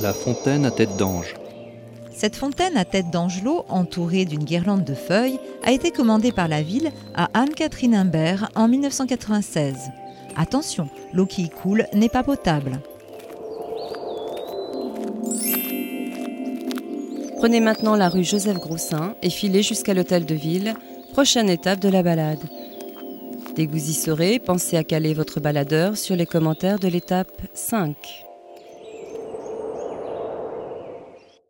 la fontaine à tête d'ange. Cette fontaine à tête d'angelot, entourée d'une guirlande de feuilles, a été commandée par la ville à Anne-Catherine Imbert en 1996. Attention, l'eau qui y coule n'est pas potable. Prenez maintenant la rue Joseph Groussin et filez jusqu'à l'hôtel de ville, prochaine étape de la balade. Dès que vous y serez, pensez à caler votre baladeur sur les commentaires de l'étape 5.